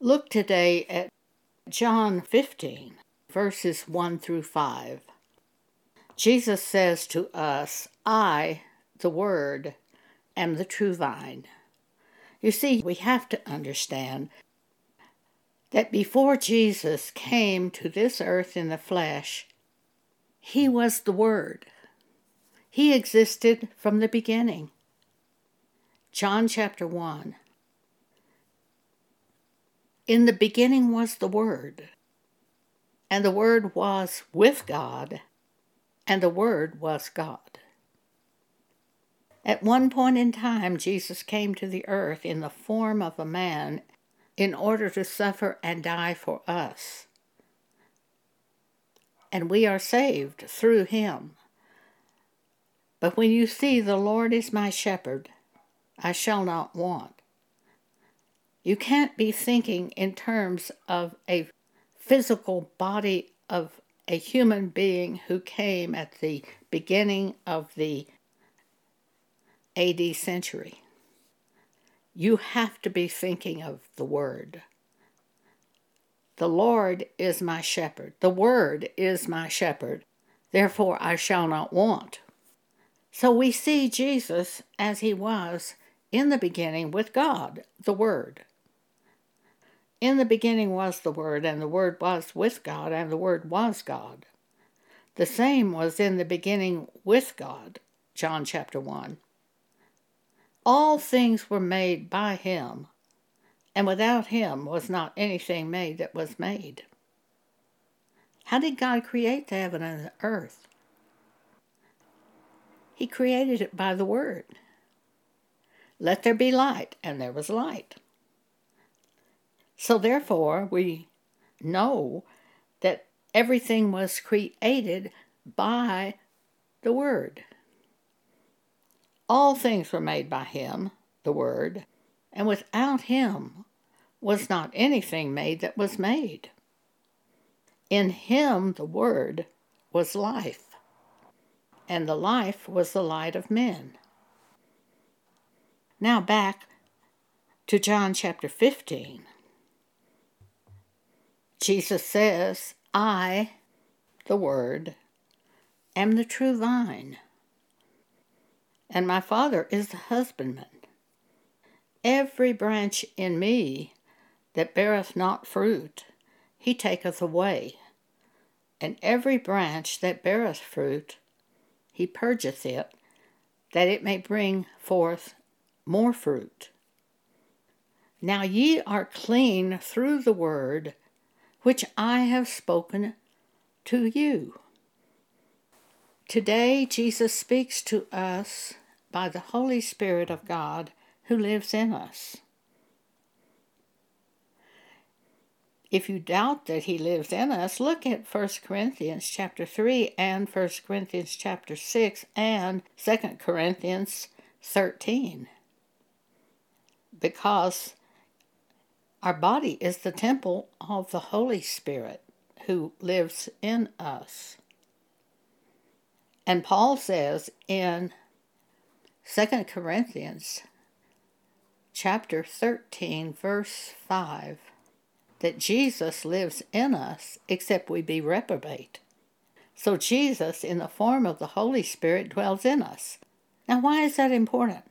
Look today at John 15, verses 1 through 5. Jesus says to us, I, the Word, am the true vine. You see, we have to understand that before Jesus came to this earth in the flesh, he was the Word. He existed from the beginning. John chapter 1. In the beginning was the Word, and the Word was with God, and the Word was God. At one point in time, Jesus came to the earth in the form of a man in order to suffer and die for us. And we are saved through him. But when you see the Lord is my shepherd, I shall not want. You can't be thinking in terms of a physical body of a human being who came at the beginning of the AD century. You have to be thinking of the Word. The Lord is my shepherd. The Word is my shepherd. Therefore I shall not want. So we see Jesus as he was in the beginning with God, the Word. In the beginning was the Word, and the Word was with God, and the Word was God. The same was in the beginning with God, John chapter 1. All things were made by him, and without him was not anything made that was made. How did God create the heaven and the earth? He created it by the Word. Let there be light, and there was light. So, therefore, we know that everything was created by the Word. All things were made by Him, the Word, and without Him was not anything made that was made. In Him, the Word, was life, and the life was the light of men. Now back to John chapter 15. Jesus says, I, the Word, am the true vine, and my Father is the husbandman. Every branch in me that beareth not fruit, he taketh away, and every branch that beareth fruit, he purgeth it, that it may bring forth more fruit. Now ye are clean through the word which I have spoken to you. Today, Jesus speaks to us by the Holy Spirit of God who lives in us. If you doubt that he lives in us, look at 1 Corinthians chapter 3 and 1 Corinthians chapter 6 and 2 Corinthians 13 because our body is the temple of the Holy Spirit who lives in us. And Paul says in 2 Corinthians chapter 13 verse 5 that Jesus lives in us except we be reprobate. So Jesus in the form of the Holy Spirit dwells in us. Now why is that important?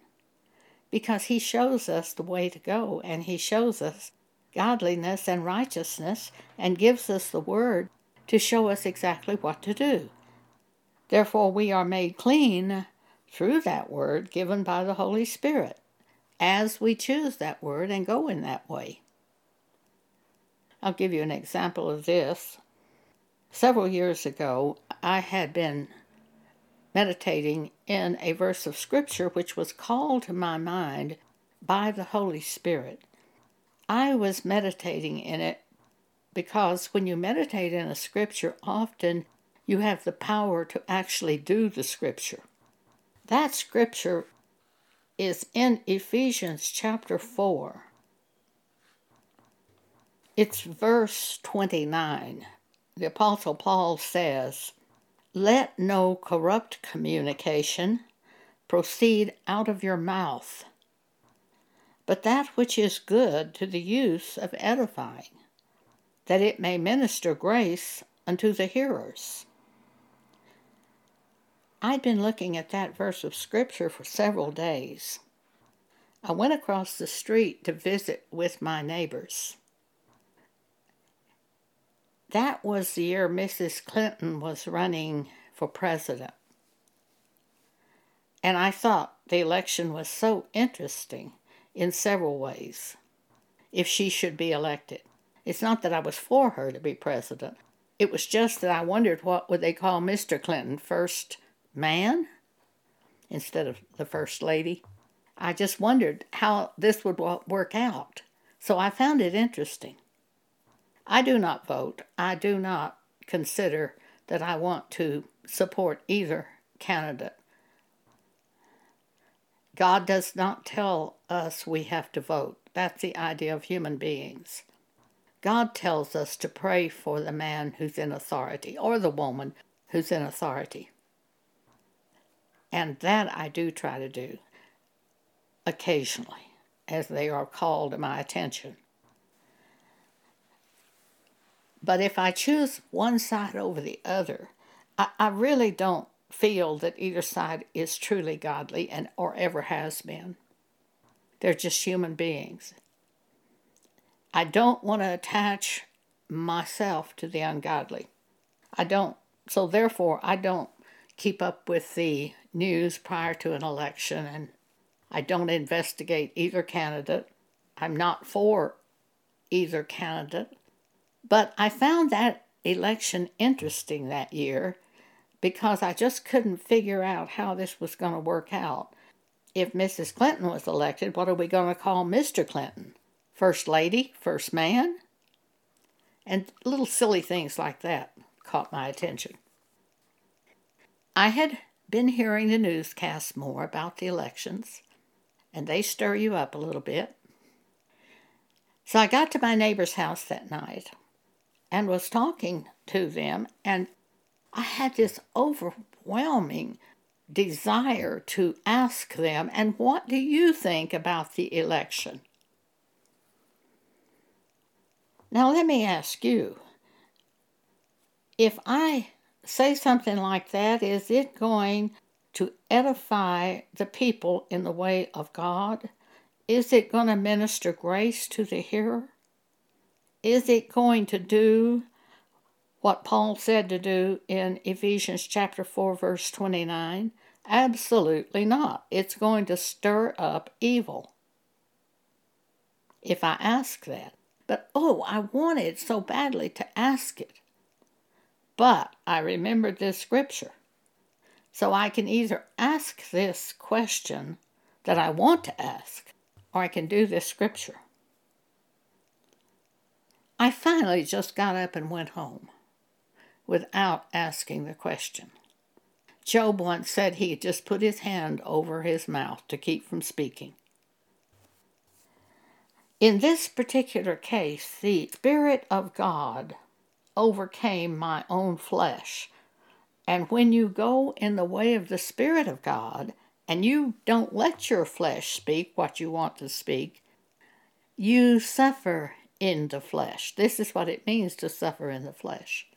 Because he shows us the way to go and he shows us godliness and righteousness and gives us the word to show us exactly what to do. Therefore, we are made clean through that word given by the Holy Spirit as we choose that word and go in that way. I'll give you an example of this. Several years ago, I had been meditating in a verse of Scripture which was called to my mind by the Holy Spirit. I was meditating in it because when you meditate in a Scripture, often you have the power to actually do the Scripture. That Scripture is in Ephesians chapter 4. It's verse 29. The Apostle Paul says, let no corrupt communication proceed out of your mouth, but that which is good to the use of edifying, that it may minister grace unto the hearers. I'd been looking at that verse of Scripture for several days. I went across the street to visit with my neighbors. That was the year Mrs. Clinton was running for president. And I thought the election was so interesting in several ways if she should be elected. It's not that I was for her to be president. It was just that I wondered what would they call Mr. Clinton, first man instead of the first lady. I just wondered how this would work out. So I found it interesting. I do not vote. I do not consider that I want to support either candidate. God does not tell us we have to vote. That's the idea of human beings. God tells us to pray for the man who's in authority or the woman who's in authority. And that I do try to do occasionally as they are called to my attention. But if I choose one side over the other, I, I really don't feel that either side is truly godly and or ever has been. They're just human beings. I don't want to attach myself to the ungodly. I don't. So therefore, I don't keep up with the news prior to an election and I don't investigate either candidate. I'm not for either candidate. But I found that election interesting that year because I just couldn't figure out how this was going to work out. If Mrs. Clinton was elected, what are we going to call Mr. Clinton? First Lady? First Man? And little silly things like that caught my attention. I had been hearing the newscasts more about the elections, and they stir you up a little bit. So I got to my neighbor's house that night and was talking to them, and I had this overwhelming desire to ask them, and what do you think about the election? Now, let me ask you if I say something like that, is it going to edify the people in the way of God? Is it going to minister grace to the hearer? Is it going to do what Paul said to do in Ephesians chapter 4 verse 29? Absolutely not. It's going to stir up evil. If I ask that. But oh, I wanted so badly to ask it. But I remembered this scripture. So I can either ask this question that I want to ask, or I can do this scripture. I finally just got up and went home without asking the question. Job once said he just put his hand over his mouth to keep from speaking. In this particular case, the Spirit of God overcame my own flesh. And when you go in the way of the Spirit of God and you don't let your flesh speak what you want to speak, you suffer in the flesh. This is what it means to suffer in the flesh.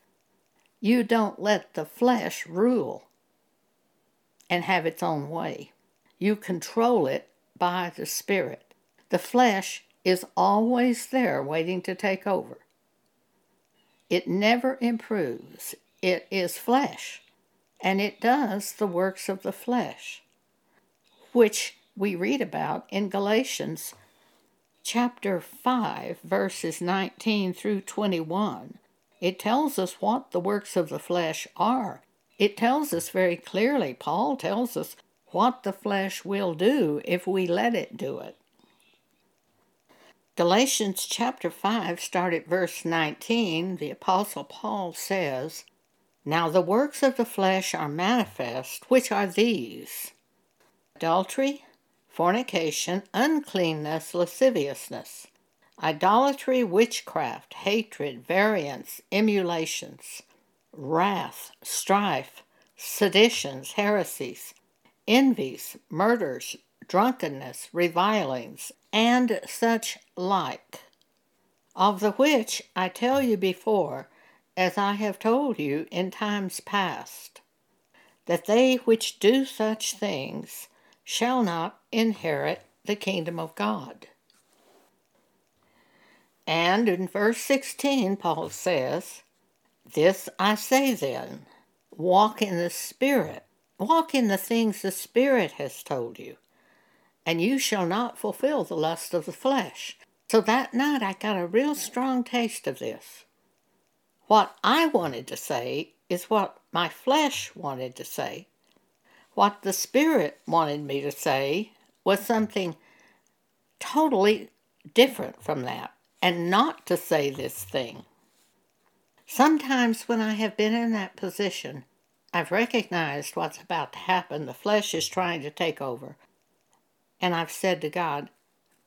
You don't let the flesh rule and have its own way. You control it by the Spirit. The flesh is always there waiting to take over. It never improves. It is flesh, and it does the works of the flesh, which we read about in Galatians chapter 5, verses 19 through 21, it tells us what the works of the flesh are. It tells us very clearly, Paul tells us what the flesh will do if we let it do it. Galatians chapter 5, start at verse 19, the Apostle Paul says, Now the works of the flesh are manifest, which are these adultery, fornication, uncleanness, lasciviousness, idolatry, witchcraft, hatred, variance, emulations, wrath, strife, seditions, heresies, envies, murders, drunkenness, revilings, and such like, of the which I tell you before, as I have told you in times past, that they which do such things shall not inherit the kingdom of God. And in verse 16, Paul says, This I say then, walk in the Spirit, walk in the things the Spirit has told you, and you shall not fulfill the lust of the flesh. So that night I got a real strong taste of this. What I wanted to say is what my flesh wanted to say. What the Spirit wanted me to say was something totally different from that and not to say this thing. Sometimes when I have been in that position, I've recognized what's about to happen. The flesh is trying to take over. And I've said to God,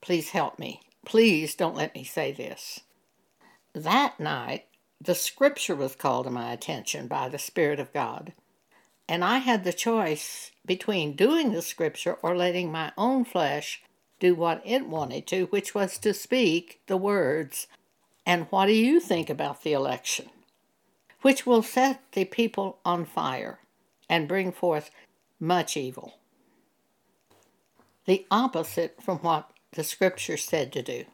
please help me. Please don't let me say this. That night, the scripture was called to my attention by the Spirit of God. And I had the choice between doing the scripture or letting my own flesh do what it wanted to, which was to speak the words, And what do you think about the election? Which will set the people on fire and bring forth much evil. The opposite from what the scripture said to do.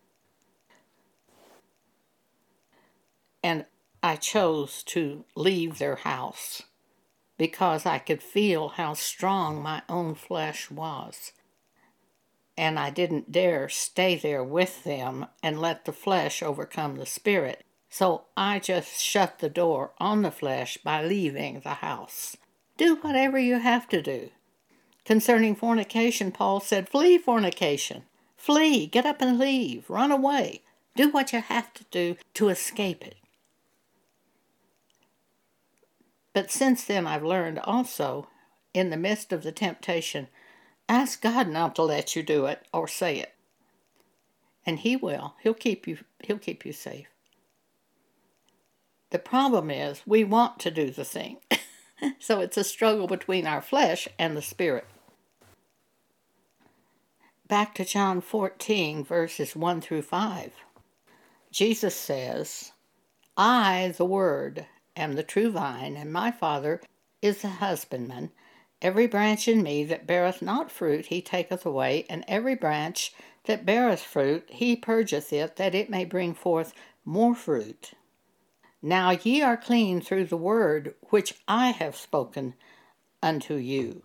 And I chose to leave their house because I could feel how strong my own flesh was and I didn't dare stay there with them and let the flesh overcome the spirit. So I just shut the door on the flesh by leaving the house. Do whatever you have to do. Concerning fornication, Paul said, Flee fornication. Flee. Get up and leave. Run away. Do what you have to do to escape it. But since then, I've learned also, in the midst of the temptation, Ask God not to let you do it or say it. And he will. He'll keep you he'll keep you safe. The problem is we want to do the thing. so it's a struggle between our flesh and the spirit. Back to John 14 verses 1 through 5. Jesus says, I, the Word, am the true vine, and my Father is the husbandman. Every branch in me that beareth not fruit he taketh away, and every branch that beareth fruit he purgeth it, that it may bring forth more fruit. Now ye are clean through the word which I have spoken unto you.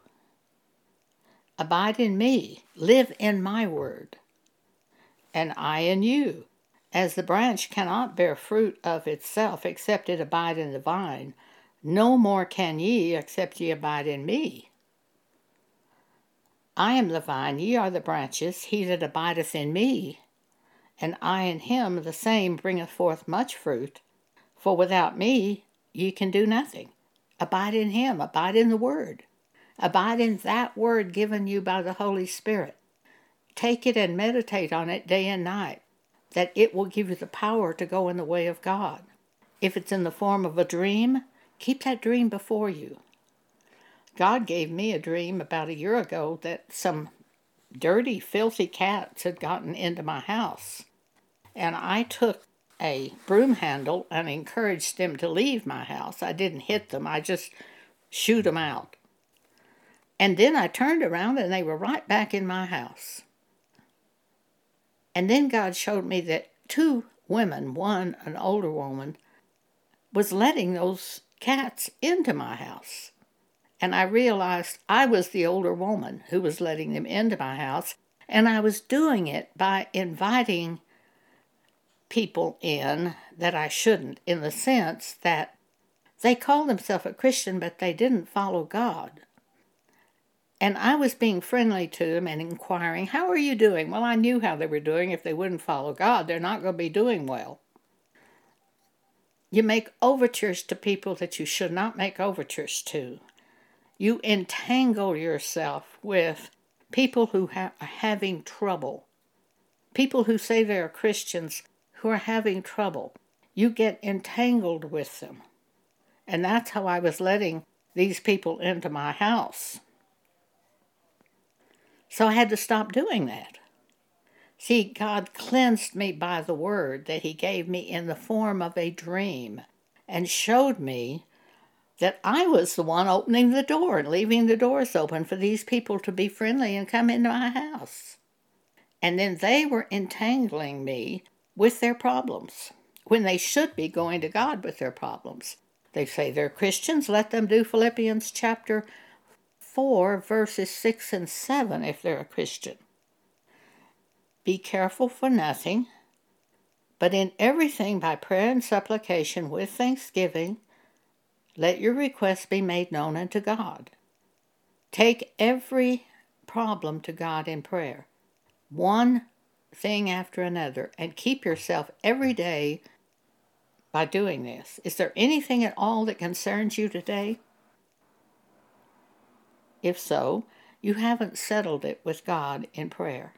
Abide in me, live in my word, and I in you. As the branch cannot bear fruit of itself except it abide in the vine, no more can ye, except ye abide in me. I am the vine, ye are the branches, he that abideth in me, and I in him, the same bringeth forth much fruit. For without me ye can do nothing. Abide in him, abide in the word. Abide in that word given you by the Holy Spirit. Take it and meditate on it day and night, that it will give you the power to go in the way of God. If it's in the form of a dream, Keep that dream before you. God gave me a dream about a year ago that some dirty, filthy cats had gotten into my house. And I took a broom handle and encouraged them to leave my house. I didn't hit them, I just shooed them out. And then I turned around and they were right back in my house. And then God showed me that two women, one an older woman, was letting those cats into my house. And I realized I was the older woman who was letting them into my house, and I was doing it by inviting people in that I shouldn't, in the sense that they called themselves a Christian, but they didn't follow God. And I was being friendly to them and inquiring, How are you doing? Well, I knew how they were doing. If they wouldn't follow God, they're not going to be doing well. You make overtures to people that you should not make overtures to. You entangle yourself with people who ha- are having trouble. People who say they are Christians who are having trouble. You get entangled with them. And that's how I was letting these people into my house. So I had to stop doing that. See, God cleansed me by the word that He gave me in the form of a dream and showed me that I was the one opening the door and leaving the doors open for these people to be friendly and come into my house. And then they were entangling me with their problems when they should be going to God with their problems. They say they're Christians, let them do Philippians chapter 4, verses 6 and 7 if they're a Christian. Be careful for nothing, but in everything by prayer and supplication with thanksgiving, let your requests be made known unto God. Take every problem to God in prayer, one thing after another, and keep yourself every day by doing this. Is there anything at all that concerns you today? If so, you haven't settled it with God in prayer.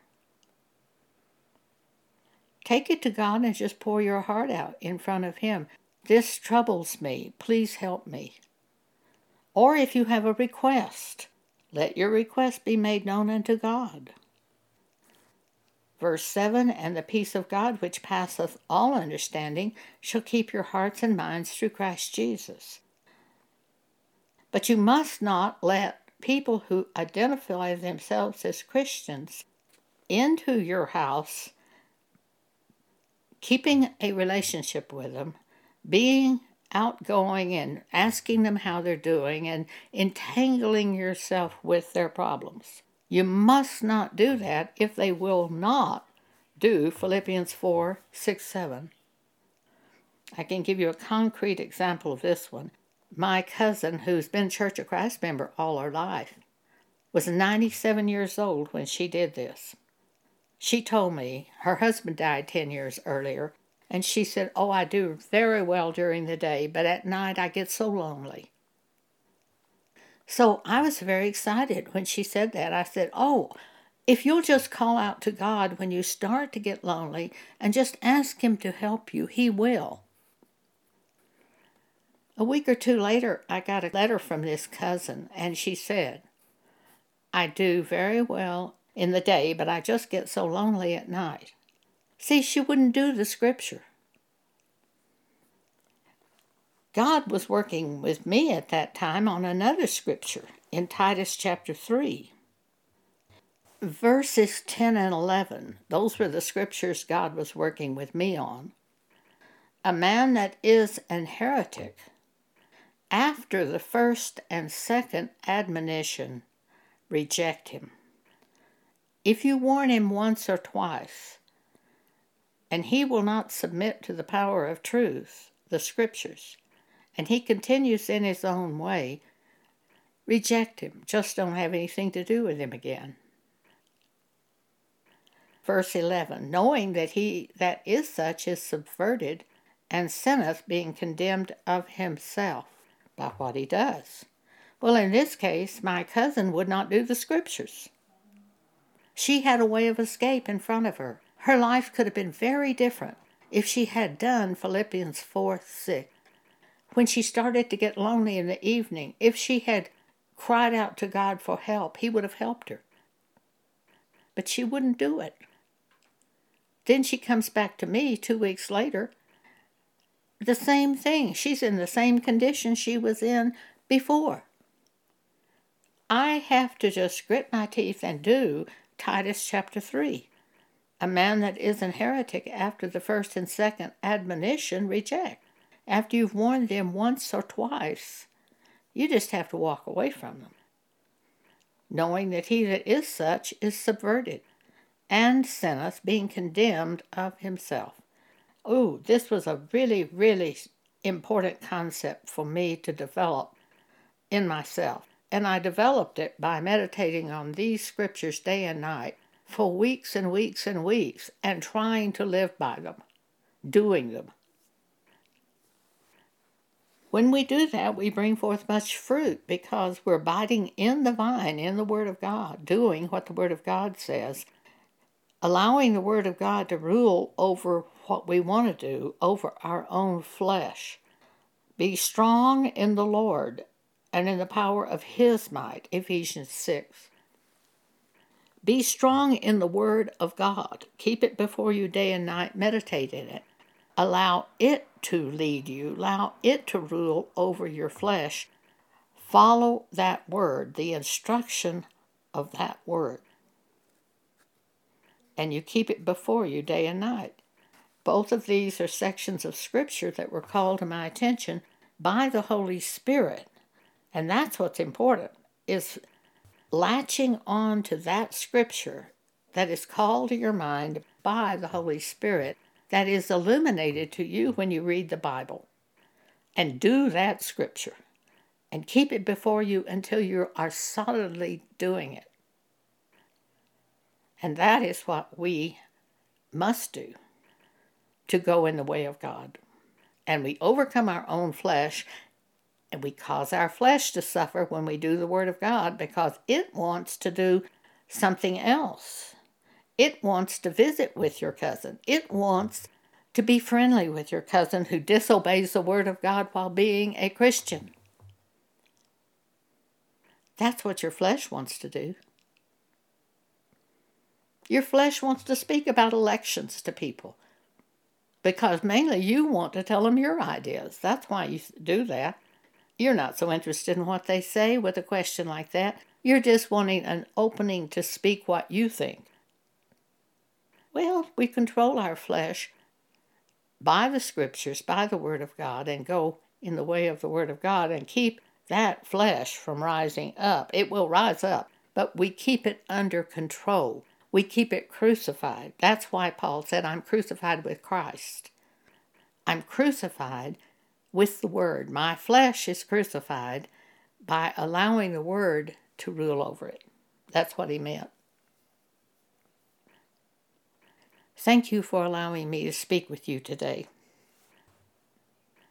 Take it to God and just pour your heart out in front of Him. This troubles me. Please help me. Or if you have a request, let your request be made known unto God. Verse 7 And the peace of God, which passeth all understanding, shall keep your hearts and minds through Christ Jesus. But you must not let people who identify themselves as Christians into your house, keeping a relationship with them, being outgoing and asking them how they're doing and entangling yourself with their problems. You must not do that if they will not do Philippians 4 6 7. I can give you a concrete example of this one. My cousin, who's been Church of Christ member all her life, was 97 years old when she did this. She told me her husband died 10 years earlier, and she said, Oh, I do very well during the day, but at night I get so lonely. So I was very excited when she said that. I said, Oh, if you'll just call out to God when you start to get lonely and just ask Him to help you, He will. A week or two later, I got a letter from this cousin, and she said, I do very well in the day, but I just get so lonely at night. See, she wouldn't do the scripture. God was working with me at that time on another scripture in Titus chapter 3. Verses 10 and 11, those were the scriptures God was working with me on. A man that is an heretic, after the first and second admonition, reject him. If you warn him once or twice, and he will not submit to the power of truth, the scriptures, and he continues in his own way, reject him. Just don't have anything to do with him again. Verse 11 Knowing that he that is such is subverted and sinneth, being condemned of himself by what he does. Well, in this case, my cousin would not do the scriptures. She had a way of escape in front of her. Her life could have been very different if she had done Philippians 4 6 when she started to get lonely in the evening, if she had cried out to God for help, He would have helped her. But she wouldn't do it. Then she comes back to me two weeks later. The same thing. She's in the same condition she was in before. I have to just grit my teeth and do Titus chapter 3. A man that is an heretic after the first and second admonition reject after you've warned them once or twice. You just have to walk away from them, knowing that he that is such is subverted and sinneth, being condemned of himself. Oh, this was a really, really important concept for me to develop in myself. And I developed it by meditating on these scriptures day and night for weeks and weeks and weeks and trying to live by them, doing them. When we do that, we bring forth much fruit because we're abiding in the vine, in the Word of God, doing what the Word of God says, allowing the Word of God to rule over what we want to do, over our own flesh. Be strong in the Lord and in the power of His might, Ephesians 6. Be strong in the Word of God. Keep it before you day and night. Meditate in it. Allow it to lead you, allow it to rule over your flesh. Follow that Word, the instruction of that Word. And you keep it before you day and night. Both of these are sections of Scripture that were called to my attention by the Holy Spirit. And that's what's important, is latching on to that scripture that is called to your mind by the Holy Spirit, that is illuminated to you when you read the Bible. And do that scripture and keep it before you until you are solidly doing it. And that is what we must do to go in the way of God. And we overcome our own flesh and we cause our flesh to suffer when we do the Word of God because it wants to do something else. It wants to visit with your cousin. It wants to be friendly with your cousin who disobeys the Word of God while being a Christian. That's what your flesh wants to do. Your flesh wants to speak about elections to people because mainly you want to tell them your ideas. That's why you do that. You're not so interested in what they say with a question like that. You're just wanting an opening to speak what you think. Well, we control our flesh by the scriptures, by the Word of God, and go in the way of the Word of God and keep that flesh from rising up. It will rise up, but we keep it under control. We keep it crucified. That's why Paul said, I'm crucified with Christ. I'm crucified with the Word. My flesh is crucified by allowing the Word to rule over it. That's what he meant. Thank you for allowing me to speak with you today.